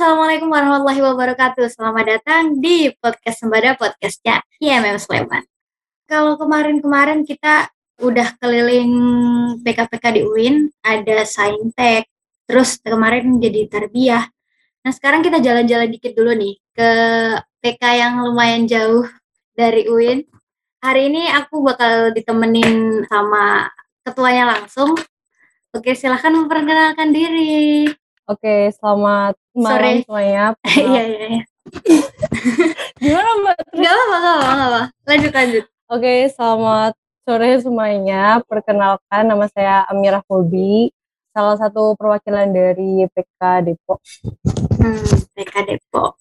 Assalamualaikum warahmatullahi wabarakatuh. Selamat datang di podcast Sembada podcastnya IMM Sleman. Kalau kemarin-kemarin kita udah keliling PK-PK di UIN, ada Saintek, terus kemarin jadi Tarbiyah. Nah sekarang kita jalan-jalan dikit dulu nih ke PK yang lumayan jauh dari UIN. Hari ini aku bakal ditemenin sama ketuanya langsung. Oke, silahkan memperkenalkan diri. Oke, selamat malam Sore. semuanya. Iya, iya, iya. Gimana Mbak? Gak apa, gak apa, gak apa. Lanjut, lanjut. Oke, selamat sore semuanya. Perkenalkan nama saya Amira Hobi, salah satu perwakilan dari PK Depok. Hmm, PK Depok.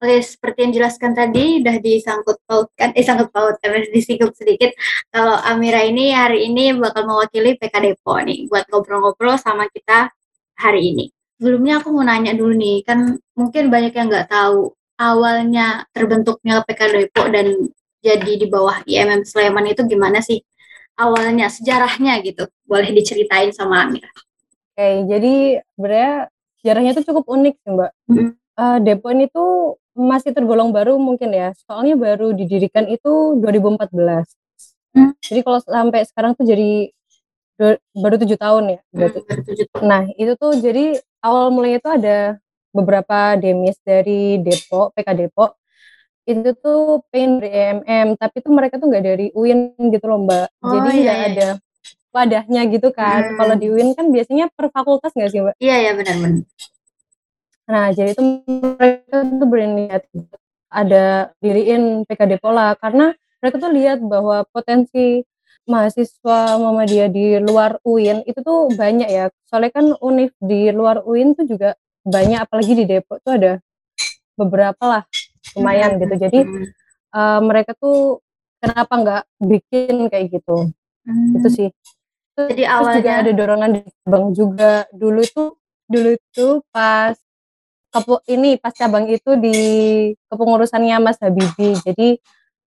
Oke, seperti yang jelaskan tadi, udah disangkut pautkan, eh sangkut pautkan, udah disinggung sedikit. Kalau Amira ini hari ini bakal mewakili PK Depok nih, buat ngobrol-ngobrol sama kita hari ini. Sebelumnya aku mau nanya dulu nih, kan mungkin banyak yang nggak tahu awalnya terbentuknya PK Depok dan jadi di bawah IMM Sleman itu gimana sih awalnya, sejarahnya gitu. Boleh diceritain sama Amira. Oke, jadi sebenarnya sejarahnya itu cukup unik sih Mbak. Hmm. Eh, Depok ini tuh masih tergolong baru mungkin ya, soalnya baru didirikan itu 2014. Hmm. Jadi kalau sampai sekarang tuh jadi baru tujuh tahun ya. berarti. Hmm, tahun. Nah, itu tuh jadi awal mulanya itu ada beberapa demis dari Depok, PK Depok. Itu tuh pengen dari EMM, tapi tuh mereka tuh nggak dari UIN gitu loh Mbak. Oh, jadi iya, nggak iya. ada wadahnya gitu kan. Hmm. Kalau di UIN kan biasanya per fakultas nggak sih Mbak? Iya, iya benar-benar. Nah, jadi itu mereka tuh berniat ada diriin PK Depok lah karena mereka tuh lihat bahwa potensi mahasiswa Muhammadiyah di luar UIN itu tuh banyak ya. Soalnya kan UNIF di luar UIN tuh juga banyak apalagi di Depok tuh ada beberapa lah lumayan gitu. Jadi eh, mereka tuh kenapa nggak bikin kayak gitu? Hmm. Itu sih. Terus Jadi juga awalnya ada dorongan di cabang juga. Dulu itu dulu itu pas kepu ini pas cabang itu di kepengurusannya Mas Habibie. Jadi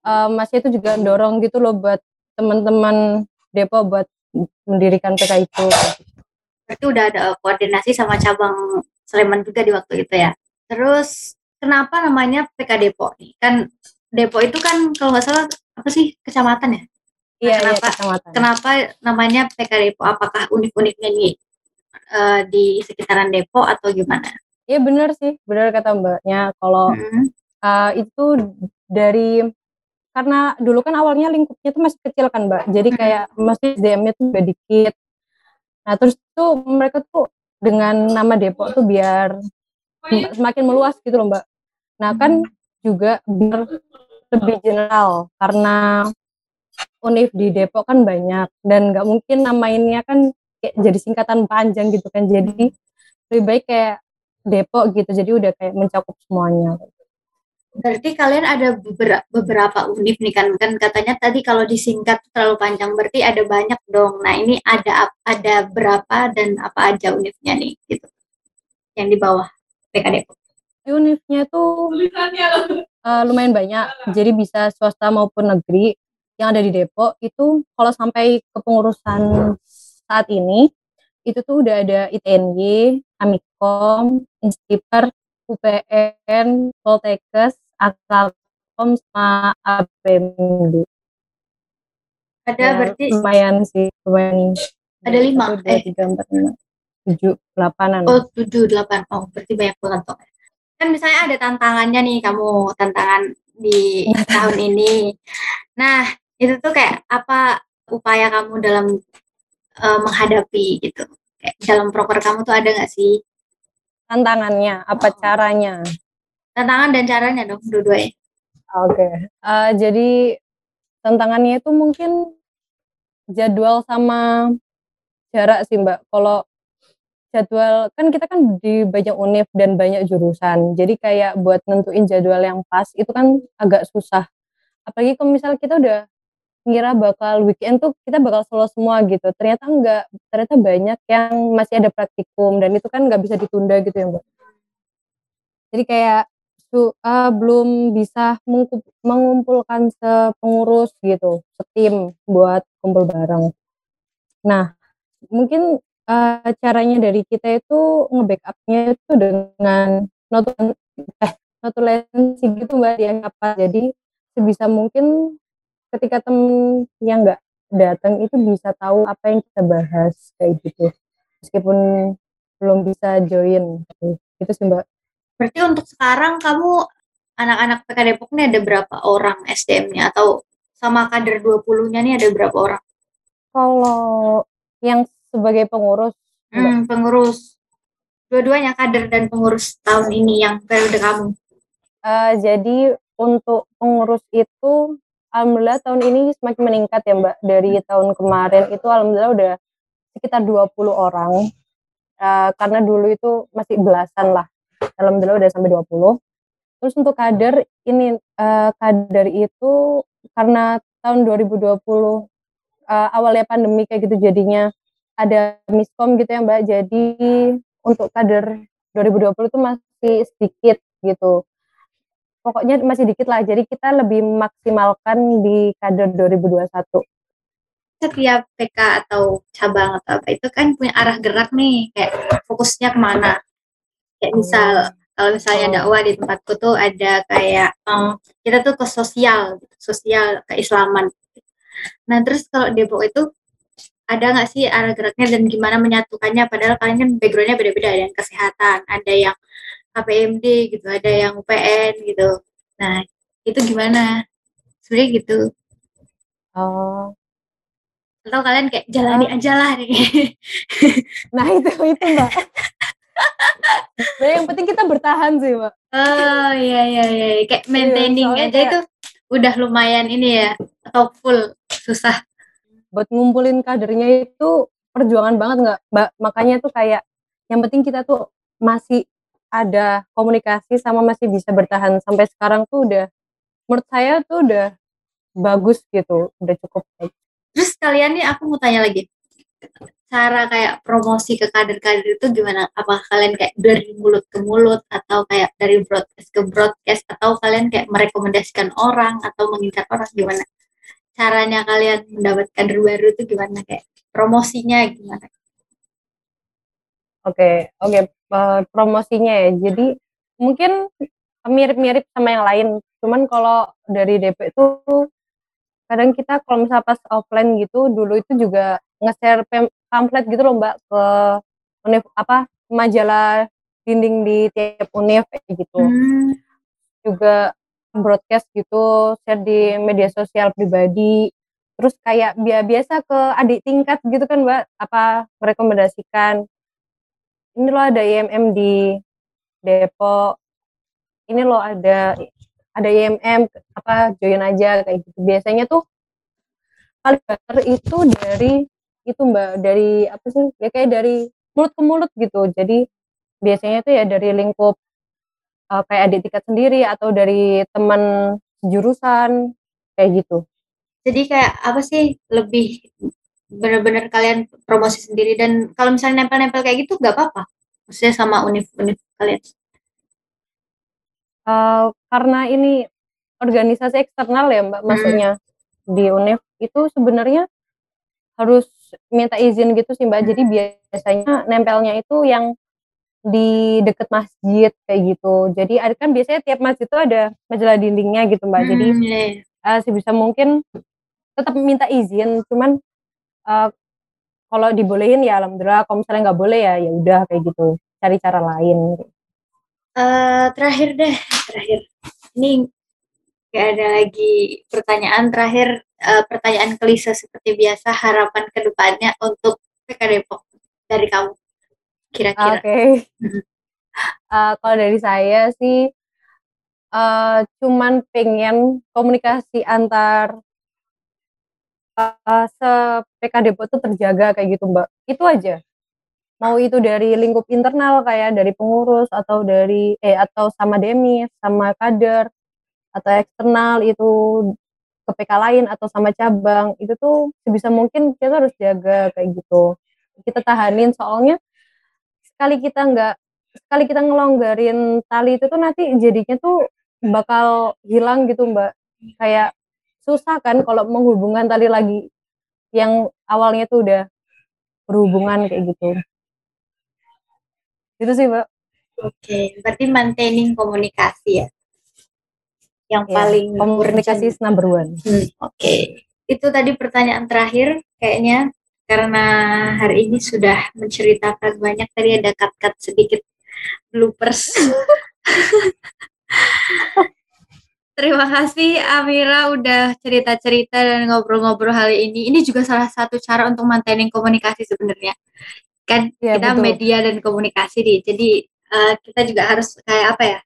eh, Mas itu juga dorong gitu loh buat teman-teman Depok buat mendirikan PK itu. berarti udah ada koordinasi sama cabang Sleman juga di waktu itu ya. Terus kenapa namanya PK Depok nih? Kan Depok itu kan kalau nggak salah apa sih kecamatan ya? Iya, iya kenapa- kecamatan. Kenapa namanya PK Depok? Apakah unik-uniknya nih eh, di sekitaran Depok atau gimana? Iya benar sih, benar kata Mbaknya. Kalau Hmm. eh, itu dari karena dulu kan awalnya lingkupnya tuh masih kecil kan Mbak. Jadi kayak masih DM-nya tuh juga dikit. Nah, terus tuh mereka tuh dengan nama Depok tuh biar sem- semakin meluas gitu loh Mbak. Nah, kan juga biar lebih general karena univ di Depok kan banyak dan nggak mungkin namainnya kan kayak jadi singkatan panjang gitu kan. Jadi lebih baik kayak Depok gitu. Jadi udah kayak mencakup semuanya. Berarti kalian ada beberapa, univ nih kan? Kan katanya tadi kalau disingkat terlalu panjang, berarti ada banyak dong. Nah ini ada ada berapa dan apa aja univnya nih gitu? Yang di bawah PK Depok. Univnya tuh eh, lumayan banyak. Jadi bisa swasta maupun negeri yang ada di Depok itu kalau sampai kepengurusan saat ini itu tuh udah ada ITNY, Amikom, Instiper, UPN, Poltekkes, Akalkom sama APMD. Ada Ya, berarti lumayan sih, lumayan. Ada lima, eh. tiga, empat, lima, tujuh, delapanan. Oh, tujuh, delapan. Oh, berarti banyak banget dong. Kan misalnya ada tantangannya nih kamu, tantangan di tahun ini. Nah, itu tuh kayak apa upaya kamu dalam eh, menghadapi gitu? Kayak dalam proker kamu tuh ada nggak sih Tantangannya, apa Oh. caranya? Tantangan dan caranya dong, dua-duanya? Oke, eh, jadi tantangannya itu mungkin jadwal sama jarak sih Mbak. Kalau jadwal kan kita kan di banyak univ dan banyak jurusan, jadi kayak buat nentuin jadwal yang pas itu kan agak susah. Apalagi kalau misalnya kita udah ngira bakal weekend tuh kita bakal solo semua gitu. Ternyata enggak, ternyata banyak yang masih ada praktikum dan itu kan nggak bisa ditunda gitu ya Mbak. Jadi kayak su- eh, belum bisa mengumpulkan sepengurus gitu, setim buat kumpul bareng. Nah, mungkin eh, caranya dari kita itu nge-backupnya itu dengan notulen eh notulensi gitu mbak yang apa jadi sebisa mungkin ketika temen yang nggak datang itu bisa tahu apa yang kita bahas kayak gitu. Meskipun belum bisa join gitu, gitu sih mbak berarti untuk sekarang kamu anak-anak PK Depok ini ada berapa orang SDM-nya atau sama kader 20-nya nih ada berapa orang? Kalau yang sebagai pengurus hmm, pengurus dua-duanya kader dan pengurus tahun ini yang periode kamu? Uh, jadi untuk pengurus itu alhamdulillah tahun ini semakin meningkat ya Mbak. Dari tahun kemarin itu alhamdulillah udah sekitar 20 orang. Uh, karena dulu itu masih belasan lah. Alhamdulillah udah sampai 20. Terus untuk kader ini uh, kader itu karena tahun 2020 uh, awalnya pandemi kayak gitu jadinya ada miskom gitu ya Mbak. Jadi untuk kader 2020 itu masih sedikit gitu. Pokoknya masih dikit lah. Jadi kita lebih maksimalkan di kader 2021 setiap PK atau cabang atau apa itu kan punya arah gerak nih. Kayak fokusnya ke mana kayak misal oh. kalau misalnya oh. dakwah di tempatku tuh ada kayak um, kita tuh ke sosial gitu, sosial keislaman. Nah terus kalau Depok itu ada nggak sih arah geraknya dan gimana menyatukannya? Padahal kalian kan backgroundnya beda-beda ada yang kesehatan ada yang KPMD gitu ada yang UPN gitu. Nah itu gimana? Sebenarnya gitu. Oh. Atau kalian kayak jalani oh. aja lah nih. Nah itu itu mbak nah, yang penting kita bertahan sih mbak. Oh iya iya iya kayak iya, maintaining iya, aja kayak... itu udah lumayan ini ya atau full susah. Buat ngumpulin kadernya itu perjuangan banget nggak mbak makanya tuh kayak yang penting kita tuh masih ada komunikasi sama masih bisa bertahan. Sampai sekarang tuh udah menurut saya tuh udah bagus gitu udah cukup baik. terus kalian nih aku mau tanya lagi cara kayak promosi ke kader-kader itu gimana? Apa kalian kayak dari mulut ke mulut atau kayak dari broadcast ke broadcast atau kalian kayak merekomendasikan orang atau mengincar orang gimana? Caranya kalian mendapat kader baru itu gimana kayak promosinya gimana? Oke, okay, oke. Okay uh, promosinya ya. Jadi mungkin mirip-mirip sama yang lain. Cuman kalau dari DP itu kadang kita kalau misalnya pas offline gitu dulu itu juga nge-share pamflet gitu loh Mbak ke univ apa majalah dinding di tiap univ gitu. Hmm. Juga broadcast gitu, share di media sosial pribadi. Terus kayak biasa ke adik tingkat gitu kan Mbak, apa merekomendasikan ini loh ada IMM di Depok ini loh ada ada IMM apa join aja kayak gitu biasanya tuh paling better itu dari itu mbak. Dari apa sih ya kayak dari mulut ke mulut gitu. Jadi biasanya tuh ya dari lingkup uh, kayak adik tingkat sendiri atau dari teman jurusan kayak gitu. Jadi kayak apa sih lebih benar-benar kalian promosi sendiri dan kalau misalnya nempel-nempel kayak gitu nggak apa-apa? Maksudnya sama univ-univ kalian? Uh, karena ini organisasi eksternal ya mbak hmm. maksudnya di univ itu sebenarnya harus minta izin gitu sih mbak. Jadi biasanya nempelnya itu yang di deket masjid kayak gitu. Jadi ada kan biasanya tiap masjid itu ada majalah dindingnya gitu mbak. Hmm, jadi uh, sebisa mungkin tetap minta izin. Cuman uh, kalau dibolehin ya alhamdulillah kalau misalnya nggak boleh ya ya udah kayak gitu. Cari cara lain. Uh, terakhir deh terakhir. Ini kayak ada lagi pertanyaan terakhir uh, pertanyaan klise seperti biasa harapan ke depannya untuk PK Depok dari kamu kira-kira oke okay. uh, kalau dari saya sih uh, cuman pengen komunikasi antar uh, se PK Depok itu terjaga kayak gitu Mbak. Itu aja. Mau itu dari lingkup internal kayak dari pengurus atau dari eh atau sama demis, sama kader atau eksternal itu ke PK lain atau sama cabang itu tuh sebisa mungkin kita harus jaga kayak gitu. Kita tahanin soalnya sekali kita nggak sekali kita ngelonggarin tali itu tuh nanti jadinya tuh bakal hilang gitu mbak kayak susah kan kalau menghubungkan tali lagi yang awalnya tuh udah berhubungan kayak gitu itu sih mbak Oke, berarti maintaining komunikasi ya. Yang Ya, paling komunikasi is number one. Hmm, Oke, itu tadi pertanyaan terakhir kayaknya karena hari ini sudah menceritakan banyak tadi ada cut-cut sedikit bloopers. Terima kasih Amira udah cerita-cerita dan ngobrol-ngobrol hari ini. Ini juga salah satu cara untuk maintaining komunikasi sebenarnya. Kan Iya, kita betul. media dan komunikasi nih. Jadi eh, kita juga harus kayak apa ya?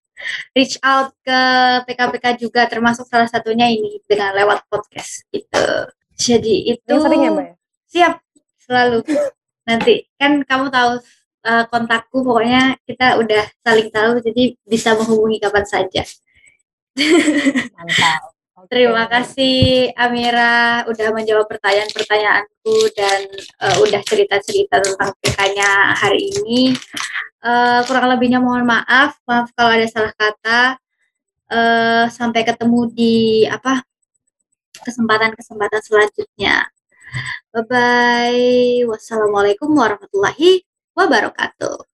Reach out ke PKPK juga termasuk salah satunya ini dengan lewat podcast gitu. Jadi itu sering ya, Mbak ya? siap selalu. Nanti kan kamu tahu eh, kontakku pokoknya kita udah saling tahu jadi bisa menghubungi kapan saja. Mantap. Terima kasih Amira udah menjawab pertanyaan-pertanyaanku dan eh, udah cerita-cerita tentang PK-nya hari ini. Eh, kurang lebihnya mohon maaf, maaf kalau ada salah kata. Eh, sampai ketemu di apa kesempatan-kesempatan selanjutnya. Bye bye. Wassalamualaikum warahmatullahi wabarakatuh.